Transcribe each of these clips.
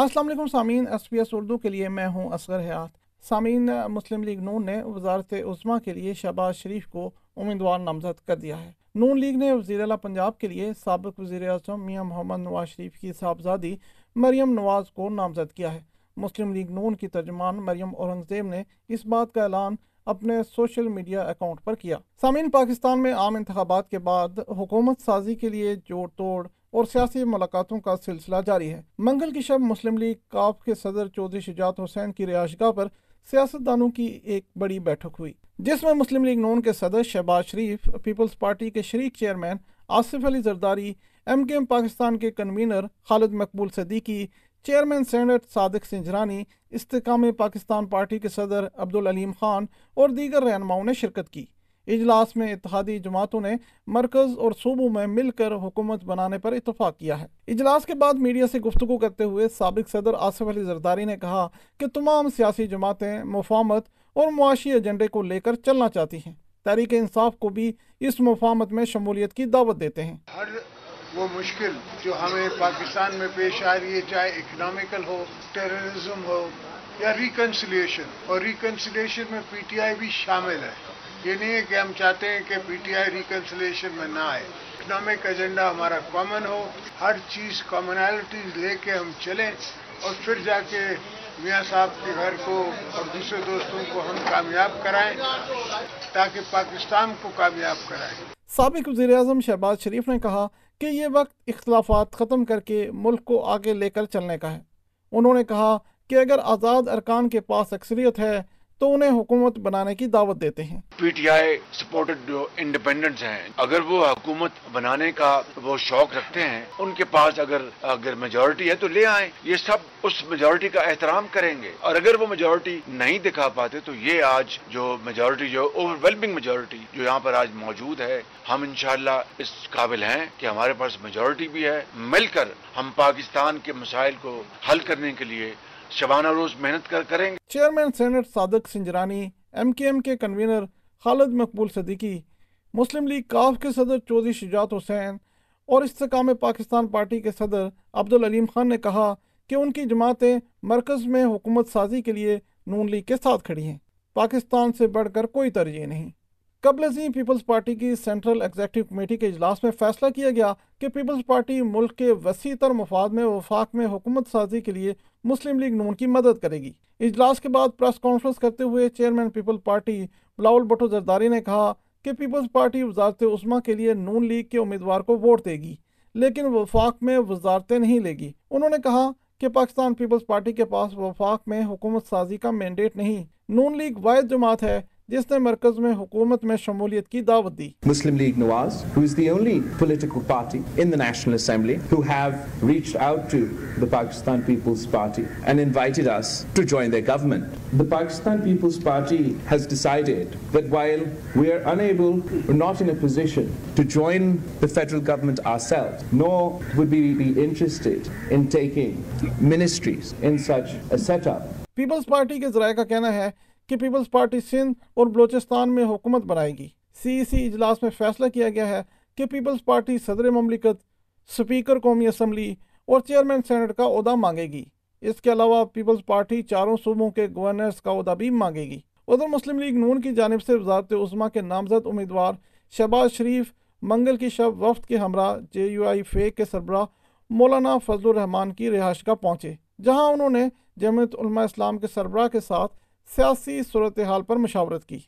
السلام علیکم سامعین، ایس پی ایس اردو کے لیے میں ہوں اصغر حیات۔ سامعین، مسلم لیگ نون نے وزارت عظما کے لیے شہباز شریف کو امیدوار نامزد کر دیا ہے۔ نون لیگ نے وزیر اعلیٰ پنجاب کے لیے سابق وزیر اعظم میاں محمد نواز شریف کی صاحبزادی مریم نواز کو نامزد کیا ہے۔ مسلم لیگ نون کی ترجمان مریم اورنگزیب نے اس بات کا اعلان اپنے سوشل میڈیا اکاؤنٹ پر کیا۔ سامعین، پاکستان میں عام انتخابات کے بعد حکومت سازی کے لیے جوڑ توڑ اور سیاسی ملاقاتوں کا سلسلہ جاری ہے۔ منگل کی شب مسلم لیگ کاف کے صدر چودھری شجاعت حسین کی رہائش گاہ پر سیاست دانوں کی ایک بڑی بیٹھک ہوئی، جس میں مسلم لیگ نون کے صدر شہباز شریف، پیپلز پارٹی کے شریک chairman Asif Ali Zardari, M Q M Pakistan کے convener Khalid Maqbool Siddiqui, chairman senate Sadiq Sanjrani استقام Pakistan party کے صدر عبدالعلیم خان اور دیگر رہنماؤں نے شرکت کی۔ اجلاس میں اتحادی جماعتوں نے مرکز اور صوبوں میں مل کر حکومت بنانے پر اتفاق کیا ہے۔ اجلاس کے بعد میڈیا سے گفتگو کرتے ہوئے سابق صدر آصف علی زرداری نے کہا کہ تمام سیاسی جماعتیں مفاہمت اور معاشی ایجنڈے کو لے کر چلنا چاہتی ہیں۔ تحریک انصاف کو بھی اس مفاہمت میں شمولیت کی دعوت دیتے ہیں۔ ہر وہ مشکل جو ہمیں پاکستان میں پیش آ رہی ہے، چاہے اکنامیکل ہو ٹیررزم ہو یا ریکنسلیشن اور ریکنسلیشن میں پی ٹی آئی بھی شامل ہے۔ یہ نہیں ہے کہ ہم چاہتے ہیں کہ پی ٹی آئی ریکنسلیشن میں نہ آئے۔ اکنامک ایجنڈا ہمارا کامن ہو۔ ہر چیز کامنالٹیز لے کے ہم چلیں اور پھر جا کے میاں صاحب کے گھر کو اور دوسرے دوستوں کو ہم کامیاب کرائیں تاکہ پاکستان کو کامیاب کرائیں۔ سابق وزیر اعظم شہباز شریف نے کہا کہ یہ وقت اختلافات ختم کر کے ملک کو آگے لے کر چلنے کا ہے۔ انہوں نے کہا کہ اگر آزاد ارکان کے پاس اکثریت ہے تو انہیں حکومت بنانے کی دعوت دیتے ہیں۔ پی ٹی آئی سپورٹڈ جو انڈیپینڈنٹس ہیں، اگر وہ حکومت بنانے کا وہ شوق رکھتے ہیں، ان کے پاس اگر اگر میجورٹی ہے تو لے آئیں۔ یہ سب اس میجورٹی کا احترام کریں گے۔ اور اگر وہ میجورٹی نہیں دکھا پاتے تو یہ آج جو میجورٹی جو اوور ویلمنگ میجورٹی جو یہاں پر آج موجود ہے، ہم انشاءاللہ اس قابل ہیں کہ ہمارے پاس میجورٹی بھی ہے۔ مل کر ہم پاکستان کے مسائل کو حل کرنے کے لیے شبانہ روز محنت کر کریں گے۔ Chairman Senate Sadiq Sanjrani, M Q M کے کنوینر خالد مقبول صدیقی، مسلم لیگ کاف کے صدر چودھری شجاعت حسین اور استقام پاکستان پارٹی کے صدر عبدالعلیم خان نے کہا کہ ان کی جماعتیں مرکز میں حکومت سازی کے لیے نون لیگ کے ساتھ کھڑی ہیں۔ پاکستان سے بڑھ کر کوئی ترجیح نہیں۔ قبل ازیں پیپلز پارٹی کی سینٹرل ایگزیکٹو کمیٹی کے اجلاس میں فیصلہ کیا گیا کہ پیپلز پارٹی ملک کے وسیع تر مفاد میں وفاق میں حکومت سازی کے لیے مسلم لیگ نون کی مدد کرے گی۔ اجلاس کے بعد پریس کانفرنس کرتے ہوئے chairman People Party Bilawal Bhutto Zardari نے کہا کہ پیپلز پارٹی وزارت عثمہ کے لیے نون لیگ کے امیدوار کو ووٹ دے گی، لیکن وفاق میں وزارتیں نہیں لے گی۔ انہوں نے کہا کہ پاکستان پیپلز پارٹی کے پاس وفاق میں حکومت سازی کا مینڈیٹ نہیں۔ نون لیگ واحد جماعت ہے جس نے مرکز میں حکومت میں شمولیت کی دعوت دی Muslim League Nawaz, who is the only political party in the National Assembly who have reached out to the Pakistan People's Party and invited us to join their government. The Pakistan People's Party has decided that while we are unable or not in a position to join the federal government ourselves, nor would we be interested in taking ministries in such a setup. Peoples Party کے ذرائع کا کہنا ہے کہ Peoples party Sindh اور بلوچستان میں حکومت بنائے گی۔ سی سی اجلاس میں فیصلہ کیا گیا ہے کہ پیپلز پارٹی صدر مملکت سپیکر قومی اسمبلی اور چیئرمین سینٹ کا عہدہ مانگے گی۔ اس کے علاوہ پیپلز پارٹی چاروں صوبوں کے گورنرز کا عہدہ بھی مانگے گی۔ ادھر مسلم لیگ نون کی جانب سے وزارت عظما کے نامزد امیدوار شہباز شریف منگل کی شب وفد کے ہمراہ جے یو آئی فیک کے سربراہ مولانا فضل الرحمان کی رہائش کا پہنچے، جہاں انہوں نے جمعیت علماء اسلام کے سربراہ کے ساتھ سیاسی صورتحال پر مشاورت کی۔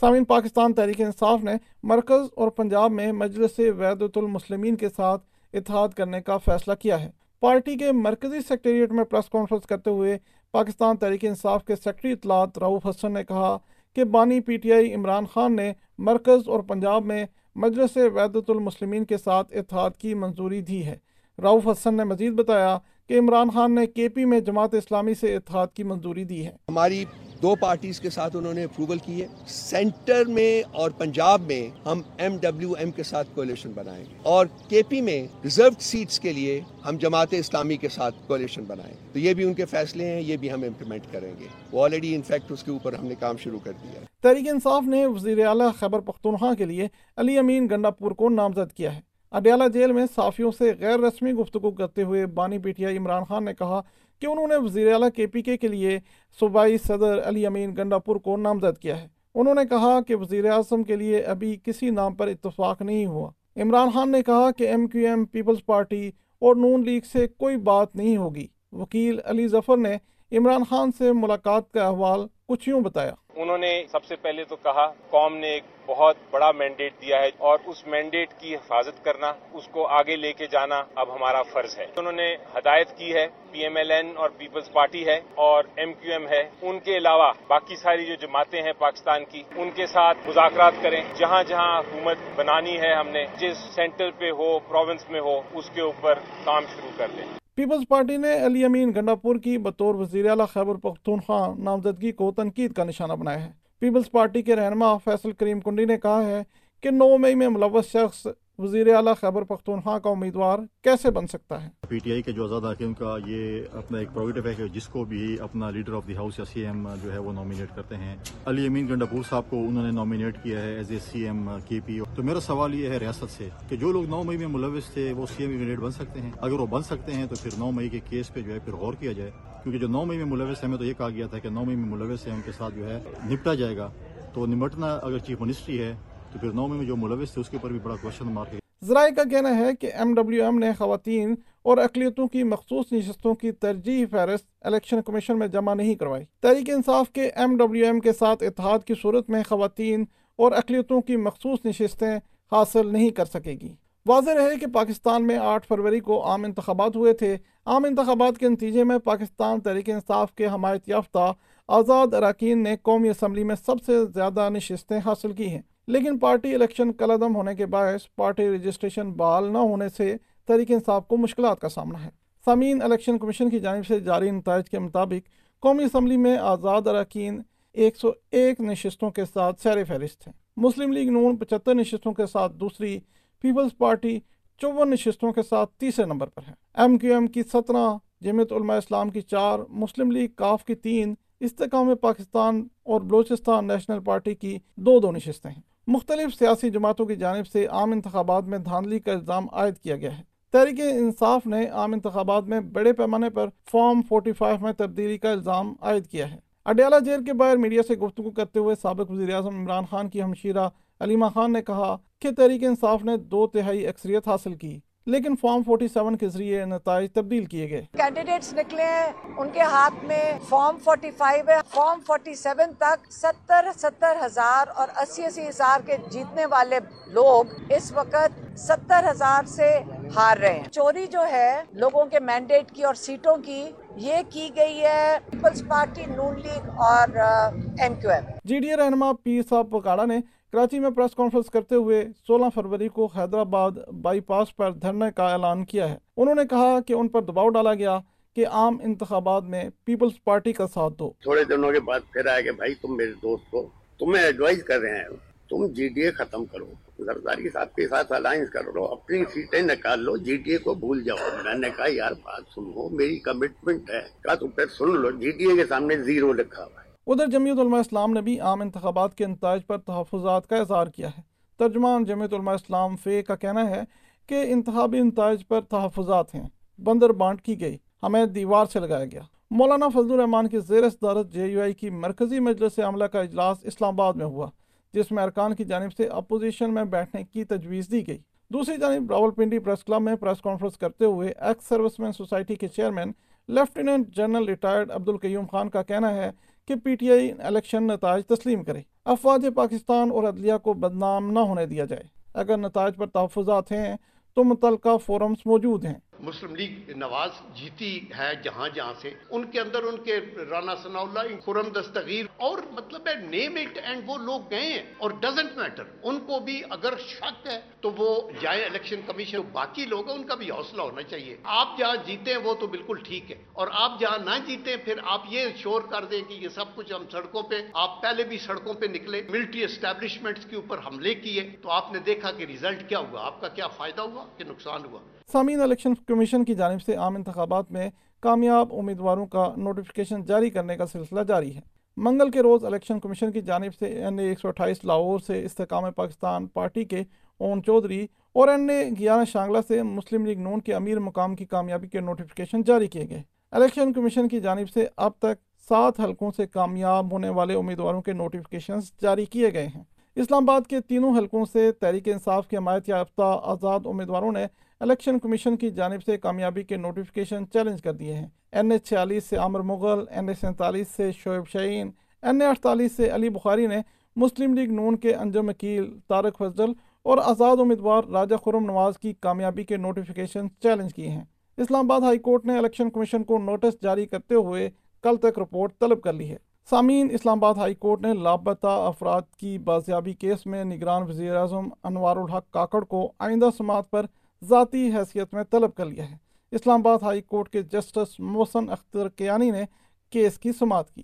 سامعین، پاکستان تحریک انصاف نے مرکز اور پنجاب میں مجلس ویدت المسلمین کے ساتھ اتحاد کرنے کا فیصلہ کیا ہے۔ پارٹی کے مرکزی سیکٹریٹ میں پریس کانفرنس کرتے ہوئے پاکستان تحریک انصاف کے سیکٹری اطلاعات رعوف حسن نے کہا کہ بانی P T I Imran Khan نے مرکز اور پنجاب میں مجلس ویدت المسلمین کے ساتھ اتحاد کی منظوری دی ہے۔ رعوف حسن نے مزید بتایا کہ عمران خان نے کے پی میں جماعت اسلامی سے اتحاد کی منظوری دی ہے۔ ہماری دو پارٹیز کے ساتھ انہوں نے اپروول کی ہے۔ سینٹر میں اور پنجاب میں ہم ایم ڈبلیو ایم کے ساتھ کولیشن بنائیں گے۔ اور کے پی میں ریزروڈ سیٹس کے لیے ہم جماعت اسلامی کے ساتھ کولیشن بنائیں تو یہ بھی ان کے فیصلے ہیں یہ بھی ہم امپلیمنٹ کریں گے۔ وہ آلریڈی انفیکٹ اس کے اوپر ہم نے کام شروع کر دیا ہے۔ تحریک انصاف نے وزیر اعلیٰ خیبر پختونخوا کے لیے علی امین گنڈا پور کو نامزد کیا ہے۔ اڈیالہ جیل میں صحافیوں سے غیر رسمی گفتگو کرتے ہوئے بانی P T I Imran Khan نے کہا کہ انہوں نے وزیر اعلیٰ کے پی کے کے لیے صوبائی صدر علی امین گنڈاپور کو نامزد کیا ہے۔ انہوں نے کہا کہ وزیر اعظم کے لیے ابھی کسی نام پر اتفاق نہیں ہوا۔ عمران خان نے کہا کہ M Q M Peoples Party اور نون لیگ سے کوئی بات نہیں ہوگی۔ وکیل علی ظفر نے عمران خان سے ملاقات کا احوال کچھ یوں بتایا۔ انہوں نے سب سے پہلے تو کہا، قوم نے ایک بہت بڑا مینڈیٹ دیا ہے اور اس مینڈیٹ کی حفاظت کرنا، اس کو آگے لے کے جانا اب ہمارا فرض ہے۔ انہوں نے ہدایت کی ہے پی ایم ایل این اور پیپلز پارٹی ہے اور ایم کیو ایم ہے۔ ان کے علاوہ باقی ساری جو جماعتیں ہیں پاکستان کی، ان کے ساتھ مذاکرات کریں۔ جہاں جہاں حکومت بنانی ہے ہم نے، جس سینٹر پہ ہو پروونس میں ہو، اس کے اوپر کام شروع کر دیں۔ پیپلز پارٹی نے علی امین گنڈا پور کی بطور وزیر اعلیٰ خیبر پختونخوا نامزدگی کو تنقید کا نشانہ بنایا ہے۔ پیپلز پارٹی کے رہنما فیصل کریم کنڈی نے کہا ہے کہ نو مئی میں ملوث شخص وزیر اعلیٰ خیبر پختونخوا کا امیدوار کیسے بن سکتا ہے؟ پی ٹی آئی کے جو آزاد ان کا یہ اپنا ایک پروگیٹو ہے کہ جس کو بھی اپنا لیڈر آف دی ہاؤس یا سی ایم جو ہے وہ نامینیٹ کرتے ہیں۔ علی امین گنڈاپور صاحب کو انہوں نے نامینیٹ کیا ہے ایز اے سی ایم کے پی تو میرا سوال یہ ہے ریاست سے کہ جو لوگ نو مئی میں ملوث تھے وہ سی ایم کینڈیڈیٹ بن سکتے ہیں۔ اگر وہ بن سکتے ہیں تو پھر نو مئی کے کیس پہ جو ہے پھر غور کیا جائے۔ کیونکہ جو نو مئی میں ملوث ہے ہمیں تو یہ کہا گیا تھا کہ نو مئی میں ملوث ہے ان کے ساتھ جو ہے نپٹا جائے گا۔ تو نمٹنا اگر چیف منسٹری ہے تو پھر نو میں جو ملوث تھے اس کے اوپر بھی بڑا کوشچن مارک ذرائع کا کہنا ہے کہ ایم ڈبلیو ایم نے خواتین اور اقلیتوں کی مخصوص نشستوں کی ترجیح فہرست الیکشن کمیشن میں جمع نہیں کروائی۔ تحریک انصاف کے ایم ڈبلیو ایم کے ساتھ اتحاد کی صورت میں خواتین اور اقلیتوں کی مخصوص نشستیں حاصل نہیں کر سکے گی۔ واضح رہے کہ پاکستان میں آٹھ فروری کو عام انتخابات ہوئے تھے۔ عام انتخابات کے نتیجے میں پاکستان تحریک انصاف کے حمایت یافتہ آزاد اراکین نے قومی اسمبلی میں سب سے زیادہ نشستیں حاصل کی ہیں۔ لیکن پارٹی الیکشن کلعدم ہونے کے باعث پارٹی رجسٹریشن بحال نہ ہونے سے تحریک انصاف کو مشکلات کا سامنا ہے۔ سامعین، الیکشن کمیشن کی جانب سے جاری نتائج کے مطابق قومی اسمبلی میں آزاد اراکین ایک سو ایک نشستوں کے ساتھ سیر فہرست ہیں۔ مسلم لیگ نون پچہتر نشستوں کے ساتھ دوسری، پیپلز پارٹی چون نشستوں کے ساتھ تیسرے نمبر پر ہے ایم کیو ایم کی سترہ، جمعیت علماء اسلام کی چار، مسلم لیگ کاف کی تین، استحکام پاکستان اور بلوچستان نیشنل پارٹی کی دو دو نشستیں ہیں۔ مختلف سیاسی جماعتوں کی جانب سے عام انتخابات میں دھاندلی کا الزام عائد کیا گیا ہے۔ تحریک انصاف نے عام انتخابات میں بڑے پیمانے پر فارم 45 میں تبدیلی کا الزام عائد کیا ہے۔ اڈیالہ جیل کے باہر میڈیا سے گفتگو کرتے ہوئے سابق وزیر اعظم عمران خان کی ہمشیرہ علیمہ خان نے کہا کہ تحریک انصاف نے دو تہائی اکثریت حاصل کی۔ لیکن فارم 47 کے ذریعے نتائج تبدیل کیے گئے۔ کینڈیڈیٹس نکلے ہیں ان کے ہاتھ میں فارم 45 ہے۔ فارم 47 تک ستر ستر ہزار اور اسی اسی ہزار کے جیتنے والے لوگ اس وقت ستر ہزار سے ہار رہے ہیں۔ چوری جو ہے لوگوں کے مینڈیٹ کی اور سیٹوں کی یہ کی گئی ہے پیپلز پارٹی نون لیگ اور M Q M G D A رہنما پیر صاحب پکاڑا نے کراچی میں پریس کانفرنس کرتے ہوئے سولہ فروری کو حیدرآباد بائی پاس پر دھرنے کا اعلان کیا ہے۔ انہوں نے کہا کہ ان پر دباؤ ڈالا گیا کہ عام انتخابات میں پیپلز پارٹی کا ساتھ دو۔ تھوڑے دنوں کے بعد پھر آئے کہ بھائی تم میرے دوست ہو، تمہیں ایڈوائز کر رہے ہیں، تم جی ڈی اے ختم کرو، زرداری صاحب کے ساتھ الائنس کر لو، اپنی سیٹیں نکال لو جی ڈی اے کو بھول جاؤ۔ میں نے کہا، یار بات سنو، میری کمٹمنٹ ہے۔ کہا تم پھر سن لو جی ڈی اے کے سامنے زیرو لکھا ہوا ہے۔ ادھر جمعیت علماء اسلام نے بھی عام انتخابات کے نتائج پر تحفظات کا اظہار کیا ہے۔ ترجمان جمعیت علماء اسلام فے کا کہنا ہے کہ انتخابی نتائج پر تحفظات ہیں۔ بندر بانٹ کی گئی۔ ہمیں دیوار سے لگایا گیا۔ مولانا فضل الرحمان کی زیر صدارت جے یو آئی کی مرکزی مجلس عملہ کا اجلاس اسلام آباد میں ہوا، جس میں ارکان کی جانب سے اپوزیشن میں بیٹھنے کی تجویز دی گئی۔ دوسری جانب راول پنڈی پریس کلب میں پریس کانفرنس کرتے ہوئے ایکس سروس مین سوسائٹی کے chairman lieutenant general retired Abdul Qayyum Khan کا کہنا ہے کہ پی ٹی آئی الیکشن نتائج تسلیم کرے۔ افواج پاکستان اور عدلیہ کو بدنام نہ ہونے دیا جائے۔ اگر نتائج پر تحفظات ہیں تو متعلقہ فورمز موجود ہیں۔ مسلم لیگ نواز جیتی ہے جہاں جہاں سے۔ ان کے اندر ان کے رانا ثناء اللہ خرم دستگیر اور مطلب ہے نیم اٹ اینڈ وہ لوگ گئے ہیں اور ڈزنٹ میٹر ان کو بھی اگر شک ہے تو وہ جائے الیکشن کمیشن باقی لوگ ہیں، ان کا بھی حوصلہ ہونا چاہیے۔ آپ جہاں جیتے ہیں وہ تو بالکل ٹھیک ہے۔ اور آپ جہاں نہ جیتے پھر آپ یہ شور کر دیں کہ یہ سب کچھ ہم سڑکوں پہ، آپ پہلے بھی سڑکوں پہ نکلے ملٹری اسٹیبلشمنٹس کے اوپر حملے کیے تو آپ نے دیکھا کہ ریزلٹ کیا ہوا؟ آپ کا کیا فائدہ ہوا کہ نقصان ہوا؟ سامعین، الیکشن کمیشن کی جانب سے عام انتخابات میں کامیاب امیدواروں کا نوٹیفیکیشن جاری کرنے کا سلسلہ جاری ہے۔ منگل کے روز الیکشن کمیشن کی جانب سے این اے ایک سو اٹھائیس لاہور سے استحکام پاکستان پارٹی کے اون چودھری اور این اے گیارہ شانگلہ سے مسلم لیگ نون کے امیر مقام کی کامیابی کے نوٹیفکیشن جاری کیے گئے۔ الیکشن کمیشن کی جانب سے اب تک سات حلقوں سے کامیاب ہونے والے امیدواروں کے نوٹیفکیشن جاری کیے گئے ہیں۔ اسلام آباد کے تینوں حلقوں سے تحریک انصاف کے حمایت یافتہ آزاد امیدواروں نے الیکشن کمیشن کی جانب سے کامیابی کے نوٹیفکیشن چیلنج کر دیے ہیں۔ این اے چھیالیس سے عامر مغل این اے سینتالیس سے شعیب شعین این اے اٹھتالیس سے علی بخاری نے مسلم لیگ نون کے انجم وکیل طارق فضل اور آزاد امیدوار راجہ خرم نواز کی کامیابی کے نوٹیفکیشن چیلنج کیے ہیں۔ اسلام آباد ہائی کورٹ نے الیکشن کمیشن کو نوٹس جاری کرتے ہوئے کل تک رپورٹ طلب کر لی ہے۔ سامعین، اسلام آباد ہائی کورٹ نے لاپتہ افراد کی بازیابی کیس میں نگران وزیر اعظم انوار الحق کاکڑ کو آئندہ سماعت پر ذاتی حیثیت میں طلب کر لیا ہے۔ اسلام آباد ہائی کورٹ کے جسٹس محسن اختر کیانی نے کیس کی سماعت کی۔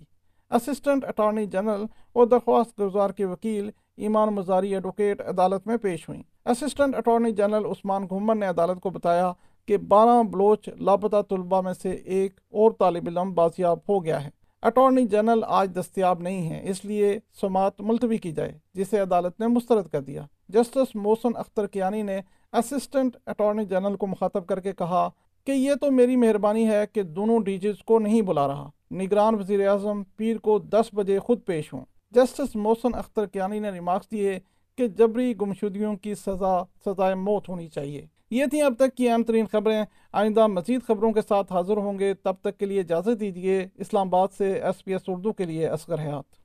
اسسٹنٹ اٹارنی جنرل اور درخواست گزار کے وکیل ایمان مزاری ایڈوکیٹ عدالت میں پیش ہوئیں۔ Assistant attorney general Usman Ghuman نے عدالت کو بتایا کہ بارہ بلوچ لاپتہ طلبہ میں سے ایک اور طالب علم بازیاب ہو گیا ہے۔ اٹارنی جنرل آج دستیاب نہیں ہے اس لیے سماعت ملتوی کی جائے، جسے عدالت نے مسترد کر دیا۔ جسٹس موسن اختر کیانی نے اسسٹنٹ اٹارنی جنرل کو مخاطب کر کے کہا کہ یہ تو میری مہربانی ہے کہ دونوں ڈیجز کو نہیں بلا رہا۔ نگران وزیر اعظم پیر کو دس بجے خود پیش ہوں۔ جسٹس موسن اختر کیانی نے ریمارکس دیے کہ جبری گمشدگیوں کی سزا، سزائے موت ہونی چاہیے۔ یہ تھیں اب تک کی اہم ترین خبریں۔ آئندہ مزید خبروں کے ساتھ حاضر ہوں گے۔ تب تک کے لیے اجازت دیجیے۔ اسلام آباد سے ایس پی ایس اردو کے لیے اصغر حیات۔